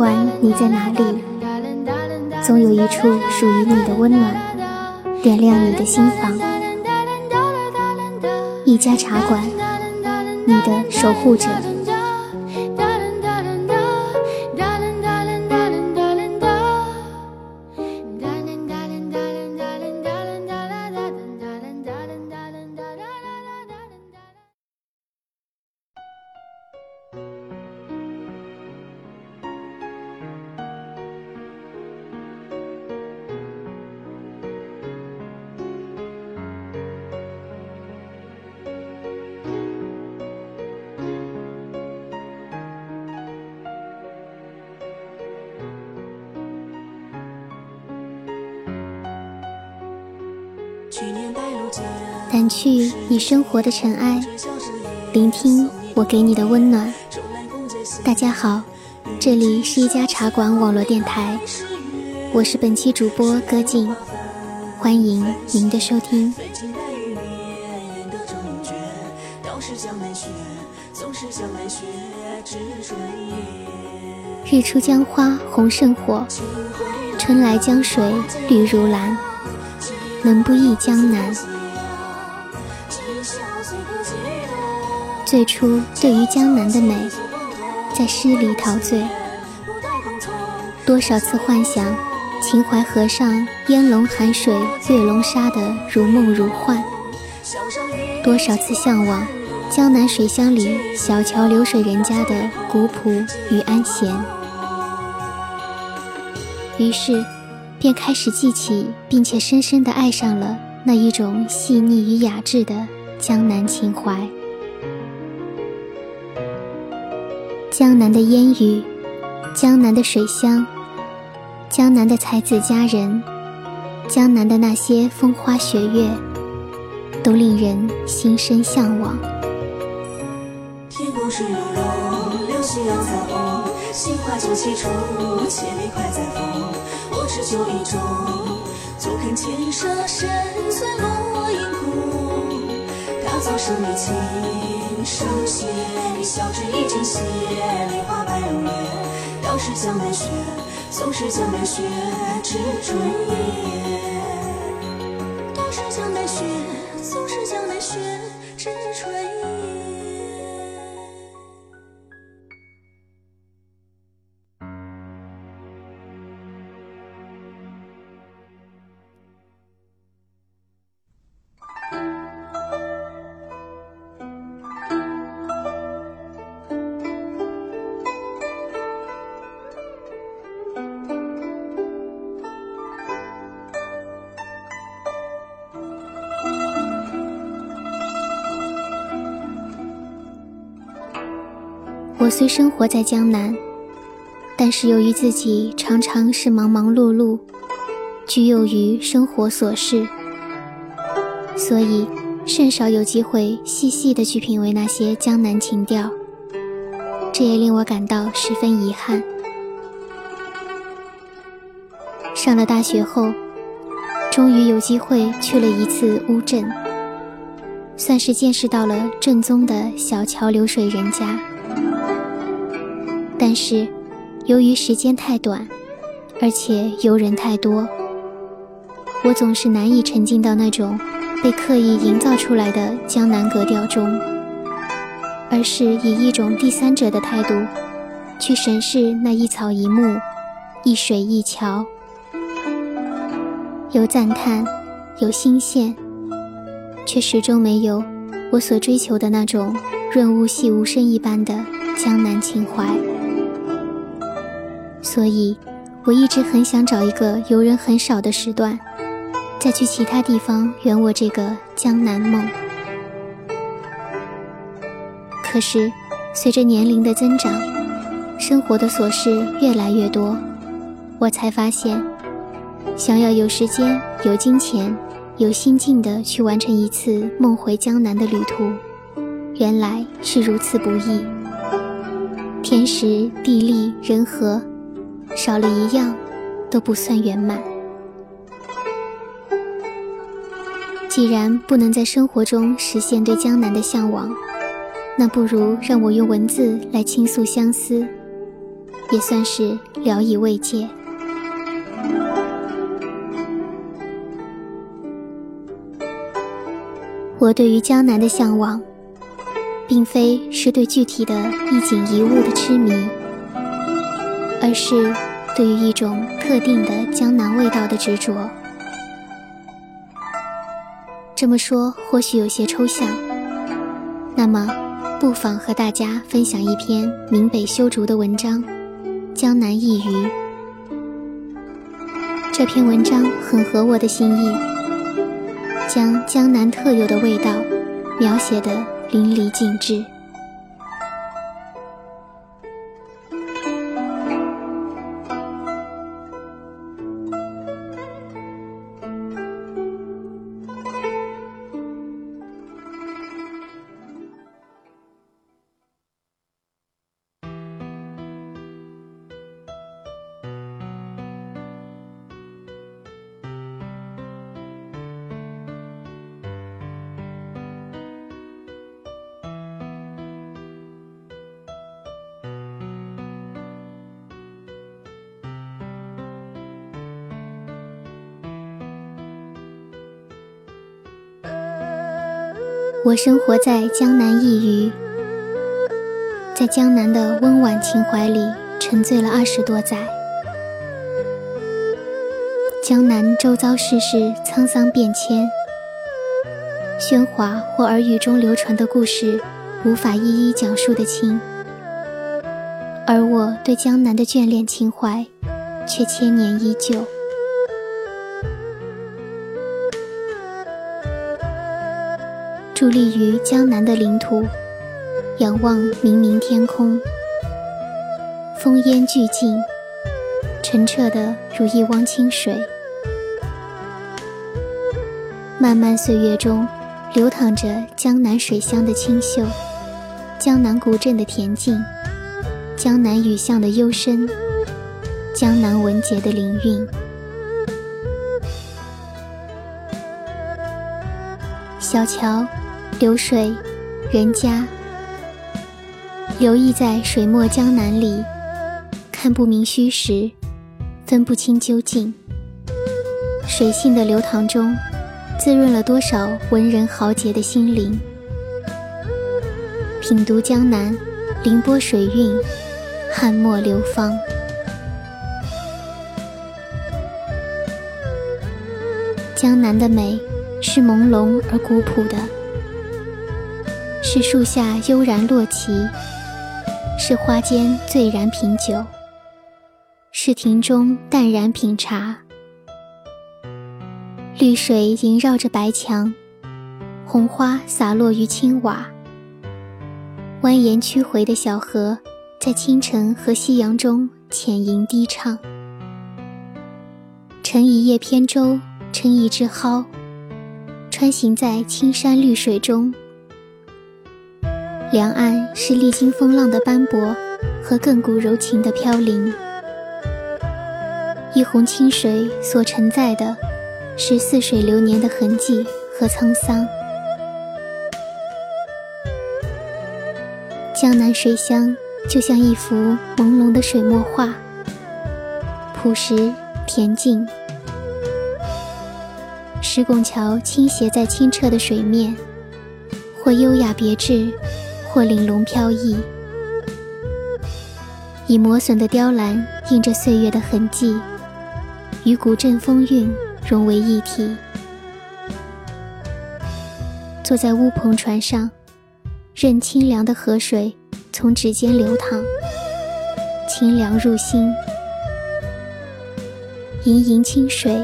不管你在哪里，总有一处属于你的温暖，点亮你的心房。一家茶馆，你的守护者。生活的尘埃，聆听我给你的温暖。大家好，这里是一家茶馆网络电台，我是本期主播歌静，欢迎您的收听。日出江花红胜火，春来江水绿如蓝。能不忆江南？最初对于江南的美，在诗里陶醉。多少次幻想，秦淮河上烟笼寒水月笼沙的如梦如幻；多少次向往，江南水乡里小桥流水人家的古朴与安闲。于是。便开始记起，并且深深地爱上了那一种细腻与雅致的江南情怀。江南的烟雨，江南的水乡，江南的才子佳人，江南的那些风花雪月，都令人心生向往。天空水融融，流水有彩虹，心花就起处，千里快在风。我是酒一盅，坐看千舸深翠落英空。打造生意情深血，小纸一襟斜，梨花白如月。当时江南雪，总是江南雪，知春夜。虽生活在江南，但是由于自己常常是忙忙碌碌，居囿于生活琐事，所以甚少有机会细细的去品味那些江南情调。这也令我感到十分遗憾。上了大学后，终于有机会去了一次乌镇，算是见识到了正宗的小桥流水人家。但是，由于时间太短，而且游人太多，我总是难以沉浸到那种被刻意营造出来的江南格调中，而是以一种第三者的态度去审视那一草一木、一水一桥，有赞叹，有新鲜，却始终没有我所追求的那种润物细无声一般的江南情怀。所以，我一直很想找一个游人很少的时段，再去其他地方圆我这个江南梦。可是，随着年龄的增长，生活的琐事越来越多，我才发现，想要有时间、有金钱、有心境的去完成一次梦回江南的旅途，原来是如此不易。天时、地利、人和。少了一样，都不算圆满。既然不能在生活中实现对江南的向往，那不如让我用文字来倾诉相思，也算是聊以慰藉。我对于江南的向往，并非是对具体的一景一物的痴迷，而是对于一种特定的江南味道的执着。这么说或许有些抽象，那么不妨和大家分享一篇闽北修竹的文章《江南一隅》。这篇文章很合我的心意，将江南特有的味道描写得淋漓尽致。我生活在江南一隅，在江南的温婉情怀里沉醉了二十多载。江南周遭世事沧桑变迁，喧哗或耳语中流传的故事，无法一一讲述得清。而我对江南的眷恋情怀，却千年依旧。伫立于江南的领土，仰望冥冥天空，烽烟俱尽，澄澈的如一汪清水。漫漫岁月中，流淌着江南水乡的清秀，江南古镇的恬静，江南雨巷的幽深，江南文杰的灵韵。小桥。流水，人家，游弋在水墨江南里，看不明虚实，分不清究竟。水性的流淌中，滋润了多少文人豪杰的心灵。品读江南，凌波水韵，汉墨流芳。江南的美，是朦胧而古朴的。是树下悠然落棋，是花间醉然品酒，是庭中淡然品茶。绿水萦绕着白墙，红花洒落于青瓦。蜿蜒曲回的小河，在清晨和夕阳中浅吟低唱。乘一叶扁舟，撑一只蒿，穿行在青山绿水中。两岸是历经风浪的斑驳和亘古柔情的飘零，一泓清水所承载的，是似水流年的痕迹和沧桑。江南水乡就像一幅朦胧的水墨画，朴实恬静。石拱桥倾斜在清澈的水面，或优雅别致。或玲珑飘逸，以磨损的雕栏印着岁月的痕迹，与古镇风韵融为一体。坐在乌篷船上，任清凉的河水从指尖流淌，清凉入心。盈盈清水，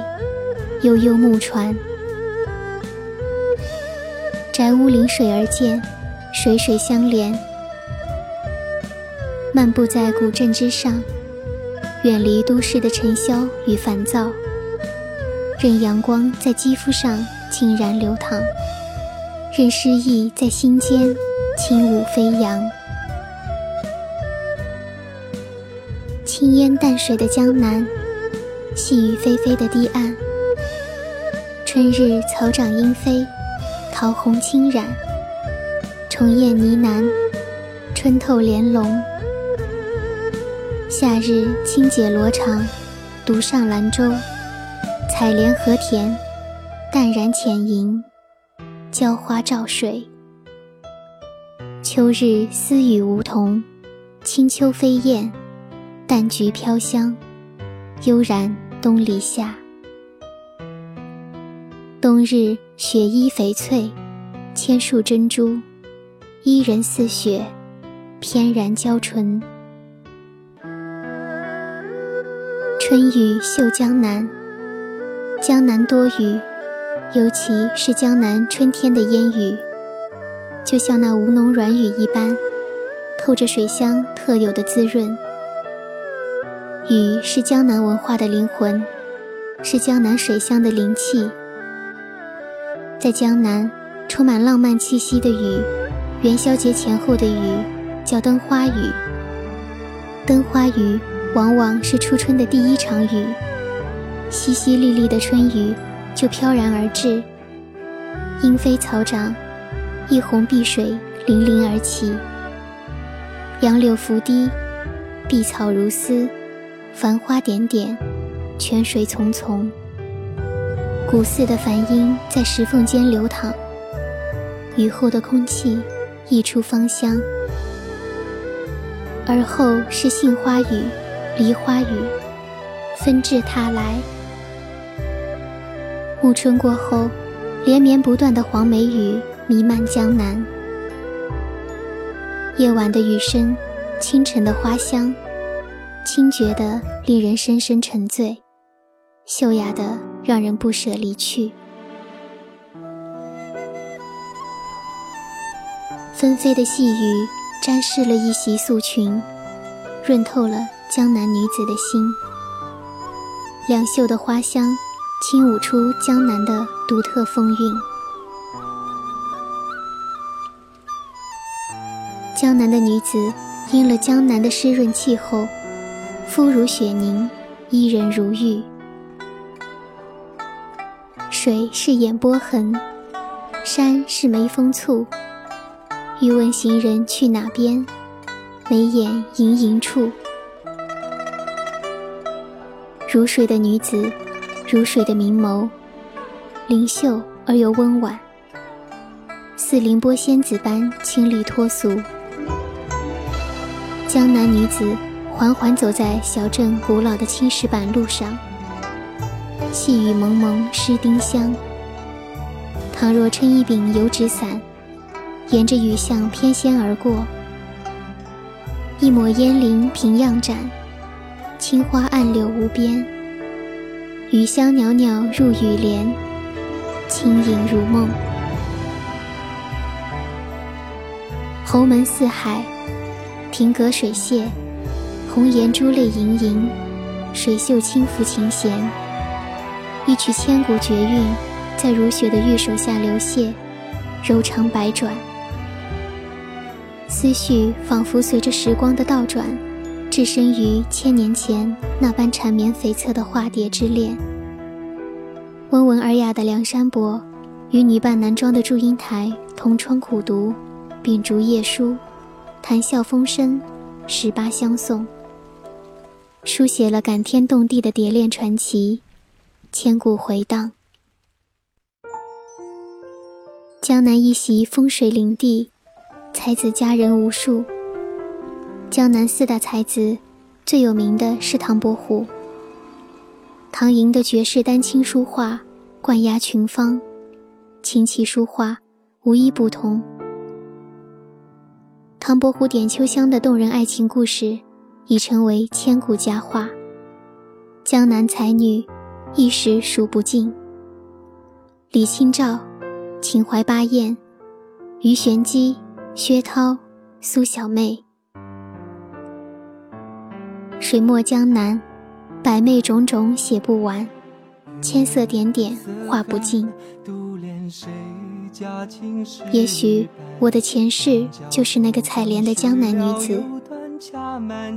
悠悠木船，宅屋临水而建。水水相连，漫步在古镇之上，远离都市的尘嚣与烦躁，任阳光在肌肤上浸然流淌，任诗意在心间轻舞飞扬。青烟淡水的江南，细雨霏霏的堤岸，春日草长莺飞，桃红轻染。虫叶呢喃，春透莲笼。夏日轻解罗裳，独上兰舟。采莲荷田，淡然浅吟，浇花照水。秋日私语梧桐，清秋飞燕，淡菊飘香，悠然东篱下。冬日雪衣翡翠，千树珍珠，伊人似雪，翩然娇唇。春雨绣江南，江南多雨，尤其是江南春天的烟雨，就像那吴侬软语一般，透着水乡特有的滋润。雨是江南文化的灵魂，是江南水乡的灵气。在江南，充满浪漫气息的雨，元宵节前后的雨叫灯花雨。灯花雨往往是初春的第一场雨，淅淅沥沥的春雨就飘然而至。莺飞草长，一泓碧水粼粼而起，杨柳拂堤，碧草如丝，繁花点点，泉水淙淙。古寺的梵音在石缝间流淌，雨后的空气溢出芳香。而后是杏花雨、梨花雨，纷至沓来。暮春过后，连绵不断的黄梅雨弥漫江南。夜晚的雨声，清晨的花香，清绝的令人深深沉醉，秀雅的。让人不舍离去。纷飞的细雨沾湿了一袭素裙，润透了江南女子的心。两袖的花香，轻舞出江南的独特风韵。江南的女子，因了江南的湿润气候，肤如雪凝，伊人如玉。水是眼波痕，山是眉峰簇。欲问行人去哪边？眉眼盈盈处。如水的女子，如水的明眸，灵秀而又温婉，似凌波仙子般清丽脱俗。江南女子缓缓走在小镇古老的青石板路上。细雨蒙蒙湿丁香。倘若撑一柄油纸伞，沿着雨巷翩跹而过，一抹烟林平样展，青花暗柳无边，雨香袅袅入雨帘，轻盈如梦。侯门四海，亭阁水榭，红颜珠泪盈盈，水袖轻拂琴弦。一曲千古绝韵，在如雪的玉手下流泻，柔肠百转。思绪仿佛随着时光的倒转，置身于千年前那般缠绵悱恻的化蝶之恋。温文尔雅的梁山伯，与女扮男装的祝英台同窗苦读，秉烛夜书，谈笑风生，十八相送，书写了感天动地的蝶恋传奇。千古回荡。江南一席风水林地，才子佳人无数。江南四大才子，最有名的是唐伯虎。唐寅的绝世丹青书画冠压群芳，琴棋书画无一不通。唐伯虎点秋香的动人爱情故事，已成为千古佳话。江南才女。一时数不尽。李清照、秦淮八艳、鱼玄机、薛涛、苏小妹，水墨江南，百媚种种写不完，千色点点画不尽。也许我的前世就是那个采莲的江南女子。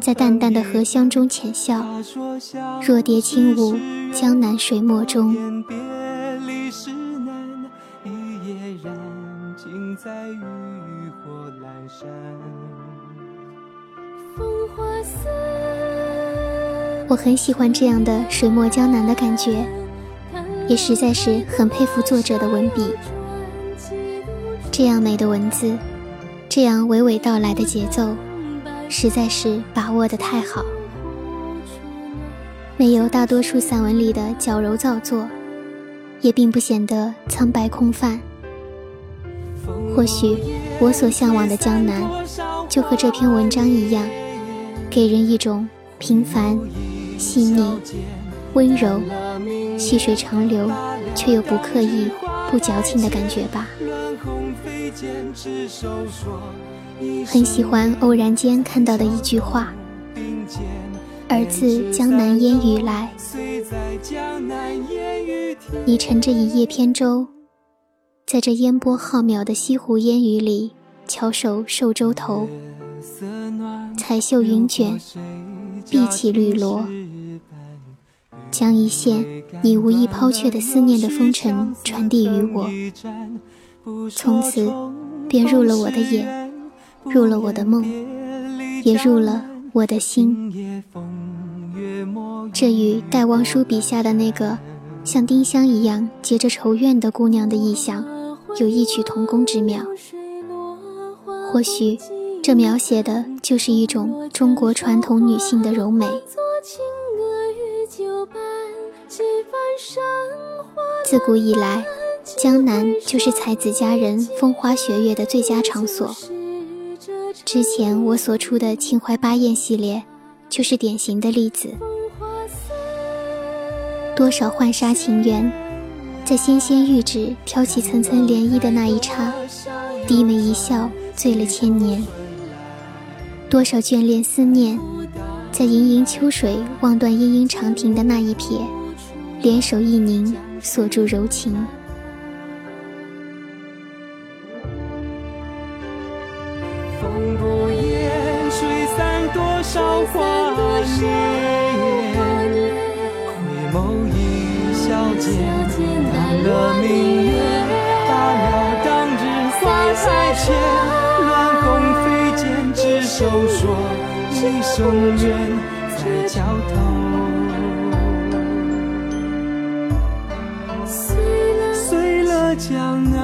在淡淡的荷香中浅笑，若蝶轻舞江南水墨中。我很喜欢这样的水墨江南的感觉，也实在是很佩服作者的文笔。这样美的文字，这样娓娓道来的节奏，实在是把握的太好，没有大多数散文里的矫揉造作，也并不显得苍白空泛。或许我所向往的江南，就和这篇文章一样，给人一种平凡。细腻、温柔、细水长流，却又不刻意、不矫情的感觉吧。很喜欢偶然间看到的一句话：“儿自江南烟雨来。”你乘着一叶扁舟，在这烟波浩渺的西湖烟雨里，翘首瘦洲头，彩绣云卷，碧起绿萝。将一线你无意抛却的思念的风尘传递于我，从此便入了我的眼，入了我的梦，也入了我的心。这与戴望舒笔下的那个像丁香一样结着愁怨的姑娘的意象有异曲同工之妙。或许，这描写的就是一种中国传统女性的柔美。自古以来，江南就是才子佳人风花雪月的最佳场所。之前我所出的《秦淮八艳》系列，就是典型的例子。多少浣纱情缘，在纤纤玉指挑起层层涟漪的那一刹，低眉一笑，醉了千年。多少眷恋思念，在盈盈秋水望断阴阴长亭的那一瞥。联手一凝，锁住柔情。风不言，水散多少华年。回眸一笑间，难了明月。罢了当日花海前，乱红飞剑，执手说一生缘，在桥头。江南。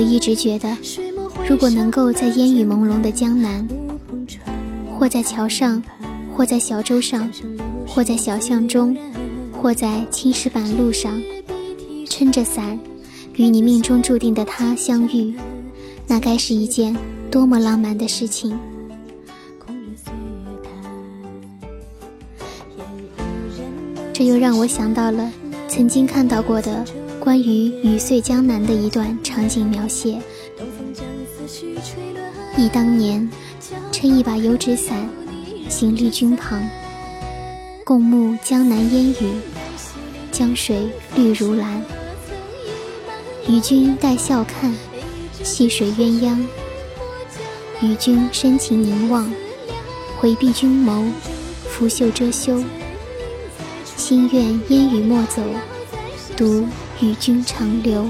我一直觉得，如果能够在烟雨朦胧的江南，或在桥上，或在小舟上，或在小巷中，或在青石板路上，撑着伞，与你命中注定的他相遇，那该是一件多么浪漫的事情！这又让我想到了曾经看到过的。关于雨碎江南的一段场景描写：忆当年，撑一把油纸伞，行立军旁，共沐江南烟雨，江水绿如蓝。与君带笑看，细水鸳鸯。与君深情凝望，回避君眸，拂袖遮羞。心愿烟雨莫走，独。与君长留。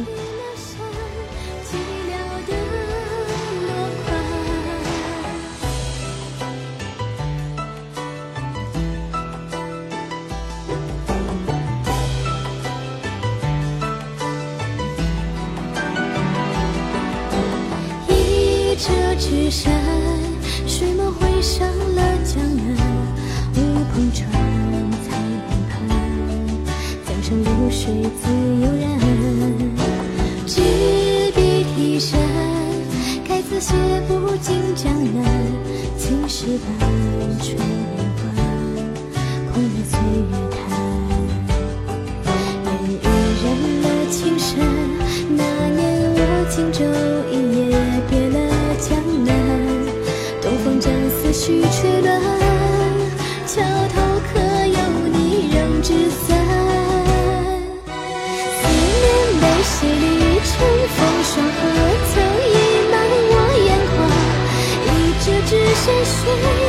也许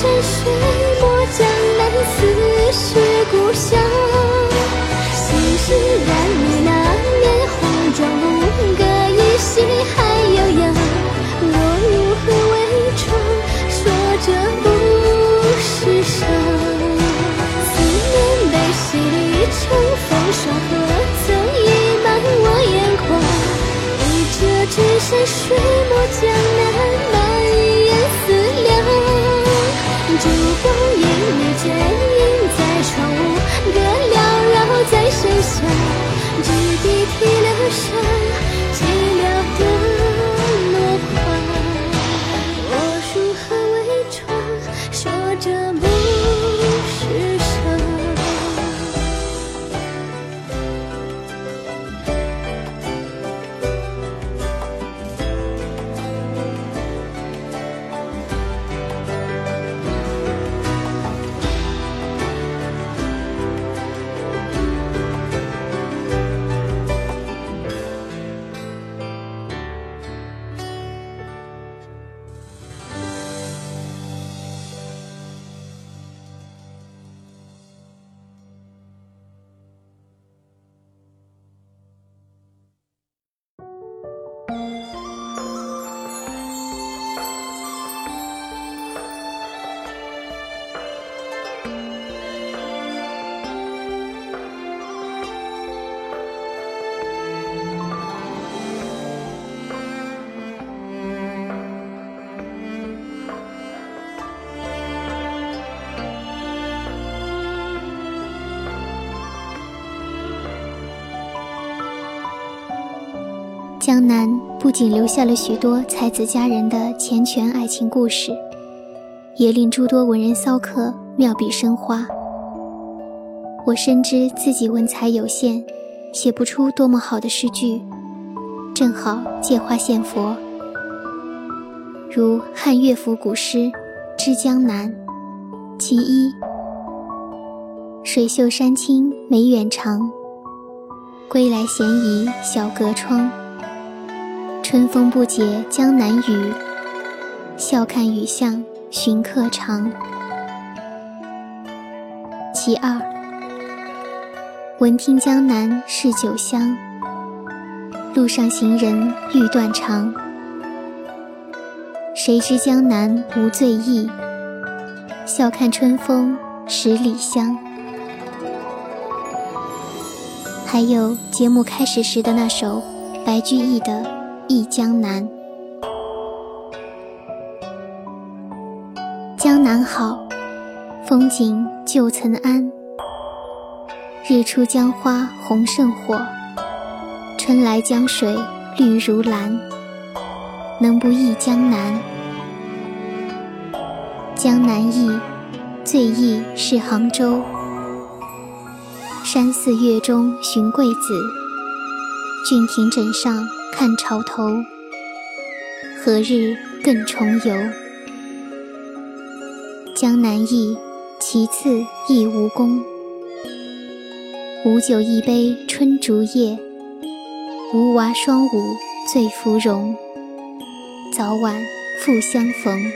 山水墨江南，似是故乡。心事染你那年红妆舞，歌依稀还悠扬。我如何伪装，说这不是伤？思念被洗礼成风霜，何曾溢满我眼眶？一折纸山水墨江南。执江南不仅留下了许多才子佳人的缱绻爱情故事，也令诸多文人骚客妙笔生花。我深知自己文采有限，写不出多么好的诗句，正好借花献佛。如汉乐府古诗《知江南》，其一：水秀山青梅远长，归来闲倚小阁窗。春风不解江南雨，笑看雨巷寻客长。其二，闻听江南是酒香，路上行人欲断肠。谁知江南无醉意，笑看春风十里香。还有节目开始时的那首白居易的。忆江南，江南好，风景旧曾谙。日出江花红胜火，春来江水绿如蓝。能不忆江南？江南忆，最忆是杭州。山寺月中寻桂子，郡亭枕上。看潮头，何日更重游？江南忆，其次忆吴宫。吴酒一杯春竹叶，吴娃双舞醉芙蓉。早晚复相逢。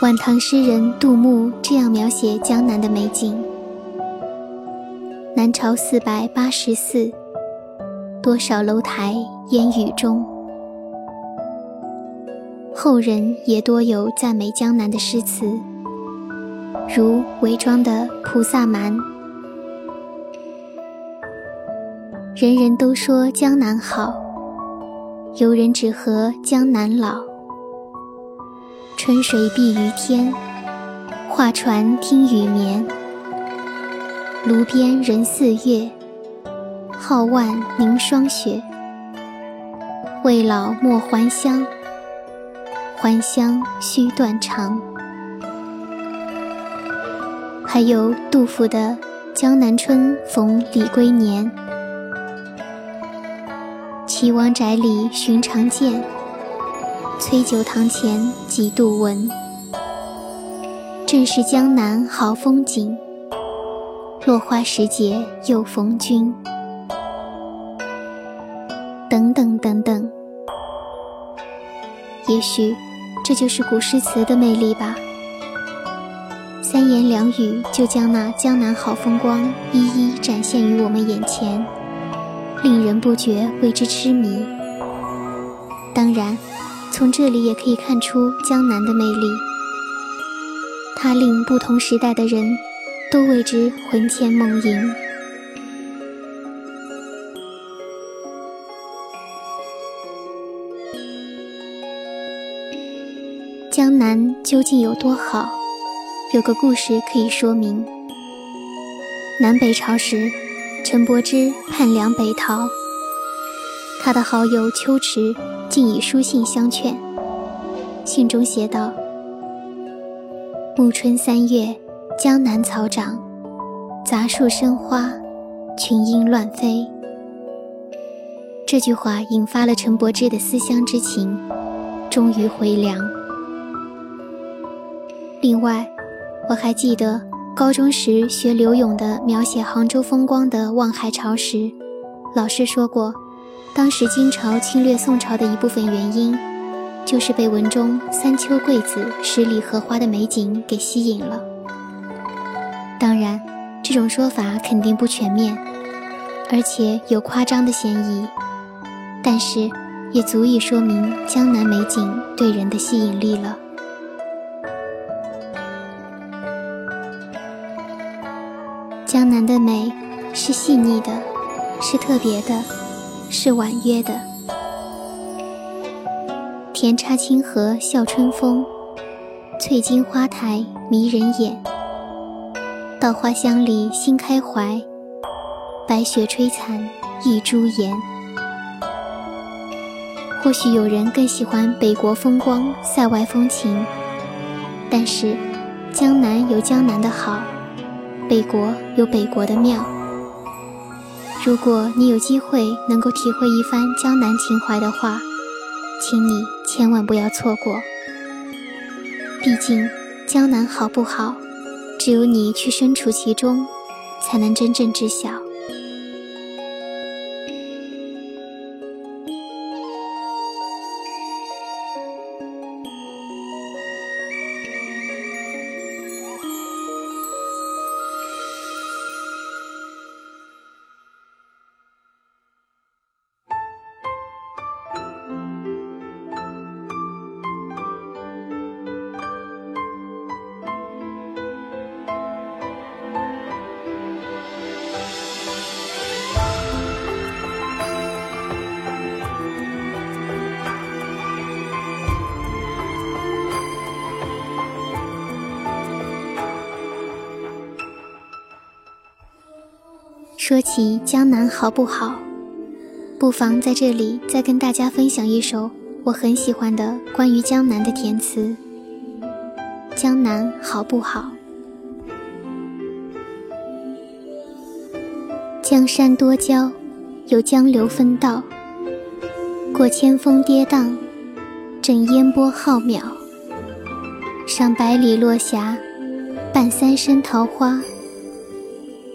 晚唐诗人杜牧这样描写江南的美景。南朝四百八十寺，多少楼台烟雨中。后人也多有赞美江南的诗词，如韦庄的《菩萨蛮》。人人都说江南好，游人只合江南老。春水碧于天，画船听雨眠。炉边人似月，皓腕凝霜雪。未老莫还乡，还乡须断肠。还有杜甫的《江南春》逢李龟年。岐王宅里寻常见，崔九堂前几度闻。正是江南好风景，落花时节又逢君。等等等等，也许这就是古诗词的魅力吧。三言两语就将那江南好风光一一展现于我们眼前。令人不觉为之痴迷。当然，从这里也可以看出江南的魅力，它令不同时代的人都为之魂牵梦萦。江南究竟有多好？有个故事可以说明：南北朝时。陈伯之叛梁北逃，他的好友秋池竟以书信相劝。信中写道：“暮春三月，江南草长，杂树生花，群莺乱飞。”这句话引发了陈伯之的思乡之情，终于回梁。另外，我还记得。高中时学柳永的描写杭州风光的《望海潮》时，老师说过，当时金朝侵略宋朝的一部分原因，就是被文中三秋桂子、十里荷花的美景给吸引了。当然，这种说法肯定不全面，而且有夸张的嫌疑，但是也足以说明江南美景对人的吸引力了。江南的美是细腻的，是特别的，是婉约的。田插清河笑春风，翠金花台迷人眼。稻花香里新开怀，白雪吹残一株颜。或许有人更喜欢北国风光、塞外风情，但是江南有江南的好。北国有北国的妙。如果你有机会能够体会一番江南情怀的话，请你千万不要错过。毕竟，江南好不好，只有你去身处其中，才能真正知晓。江南好不好，不妨在这里再跟大家分享一首我很喜欢的关于江南的填词。江南好不好？江山多娇，有江流分道，过千峰跌宕，枕烟波浩渺。赏百里落霞，伴三生桃花。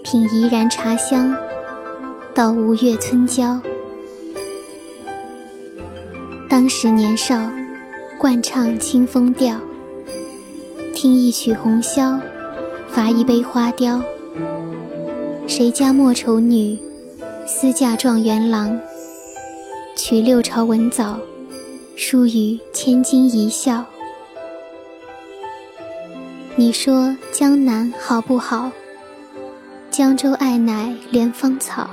品怡然茶香，到吴越村郊。当时年少，惯唱清风调。听一曲红绡，罚一杯花雕。谁家莫愁女，私嫁状元郎。取六朝文藻，书与千金一笑。你说江南好不好？江州爱乃连芳草。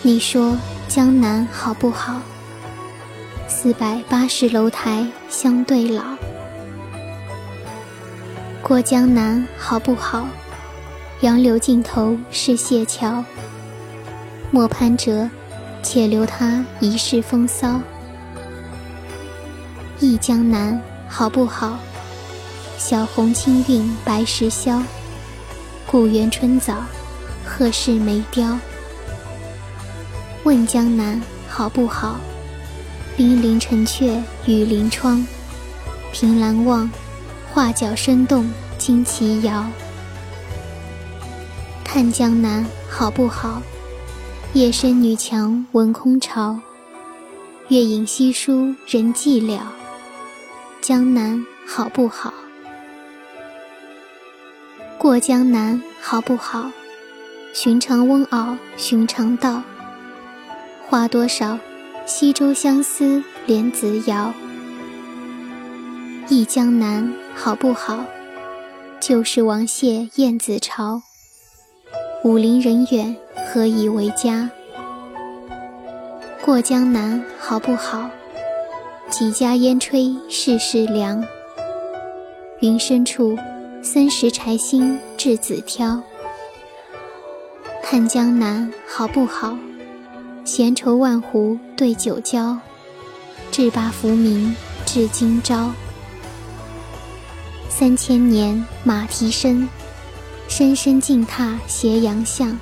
你说江南好不好？四百八十楼台相对老。过江南好不好？杨柳尽头是谢桥。莫攀折，且留他一世风骚。忆江南好不好？小红青韵白石消。故园春早，鹤视梅凋。问江南好不好？冰林城阙雨临窗。凭栏望，画角声动旌旗摇。叹江南好不好？夜深女墙闻空巢。月影稀疏人寂寥。江南好不好？过江南好不好？寻常翁媪寻常道。花多少？西洲相思莲子摇。忆江南好不好？旧时王谢燕子巢。武陵人远何以为家？过江南好不好？几家烟吹世事凉。云深处，僧食柴薪稚子挑。叹江南好不好？闲愁万壶对酒浇，至罢浮名至今朝。三千年马蹄声，声声尽踏斜阳巷。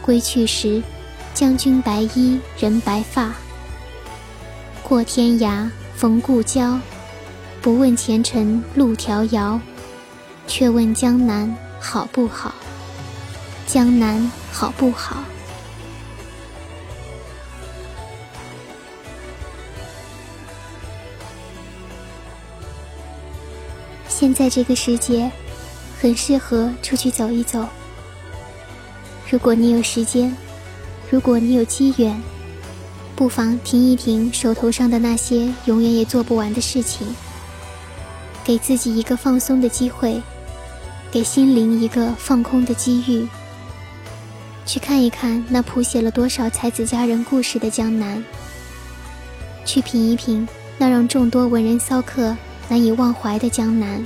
归去时，将军白衣人白发。过天涯逢故交，不问前程路迢遥，却问江南好不好？江南好不好？现在这个时节，很适合出去走一走。如果你有时间，如果你有机缘，不妨停一停手头上的那些永远也做不完的事情，给自己一个放松的机会，给心灵一个放空的机遇，去看一看那谱写了多少才子佳人故事的江南，去品一品那让众多文人骚客。难以忘怀的江南，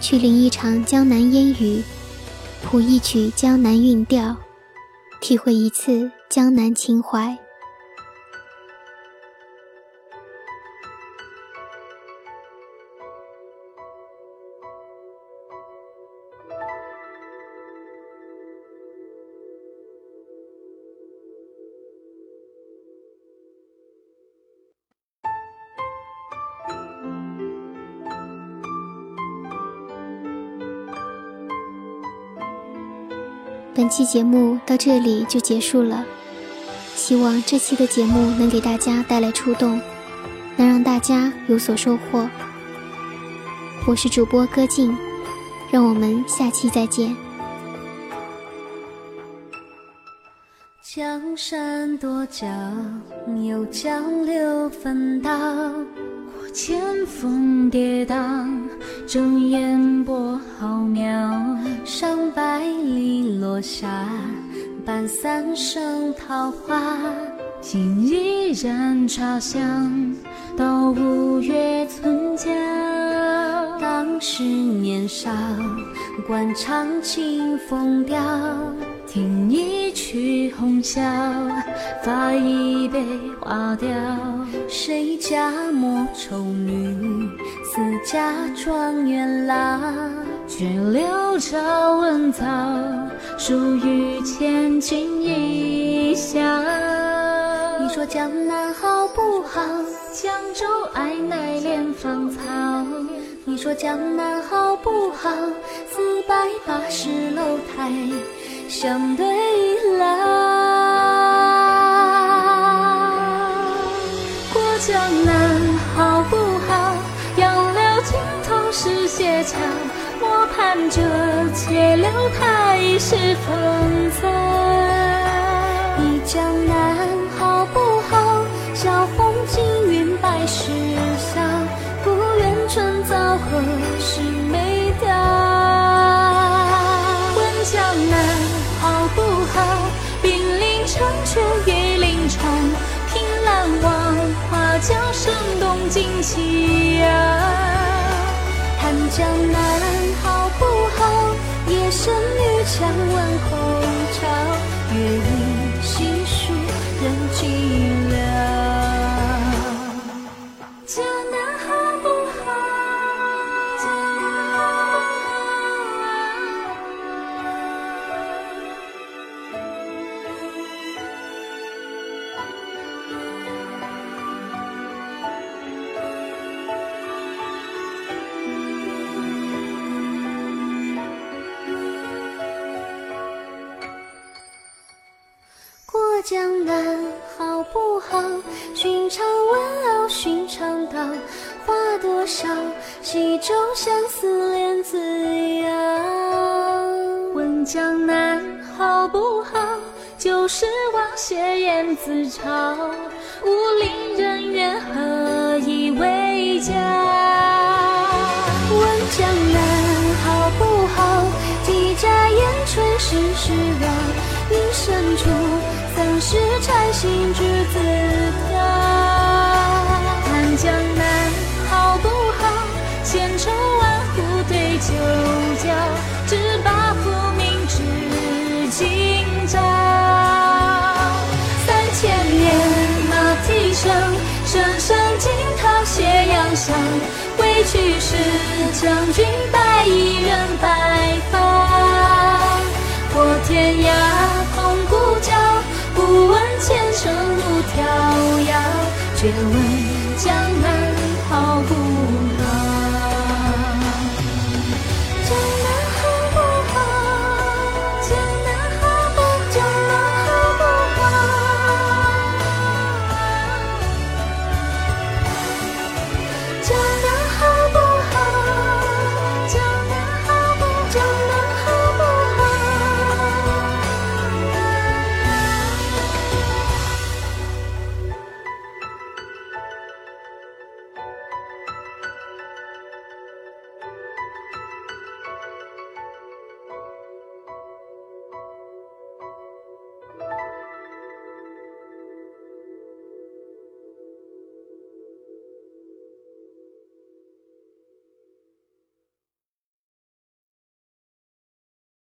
去淋一场江南烟雨，谱一曲江南韵调，体会一次江南情怀。本期节目到这里就结束了，希望这期的节目能给大家带来触动，能让大家有所收获。我是主播歌静，让我们下期再见。江山多娇，有江流分道。过千峰跌宕，正烟波浩渺。上百里落霞，伴三生桃花。今依然茶香，到五岳村郊。当时年少，惯唱清风调。听一曲红绡，发一杯花雕。谁家莫愁女，似家状元郎。卷柳朝闻草，属于千金一笑。你说江南好不好？江州爱乃莲芳草。你说江南好不好？四百八十楼台。相对老，过江南好不好？杨柳尽头是斜桥，看这解柳他一风采。一江南好不好？晓风景，云白石小，故园春早何时梅凋。问江南好不好？兵临城阙，月临窗，凭栏望花轿声动，惊起呀、啊。看江南好不好？夜深绿墙问红朝，月影稀疏人寂寥。是将军白衣人白发，过天涯空孤角，不问前程路迢遥，却问江南。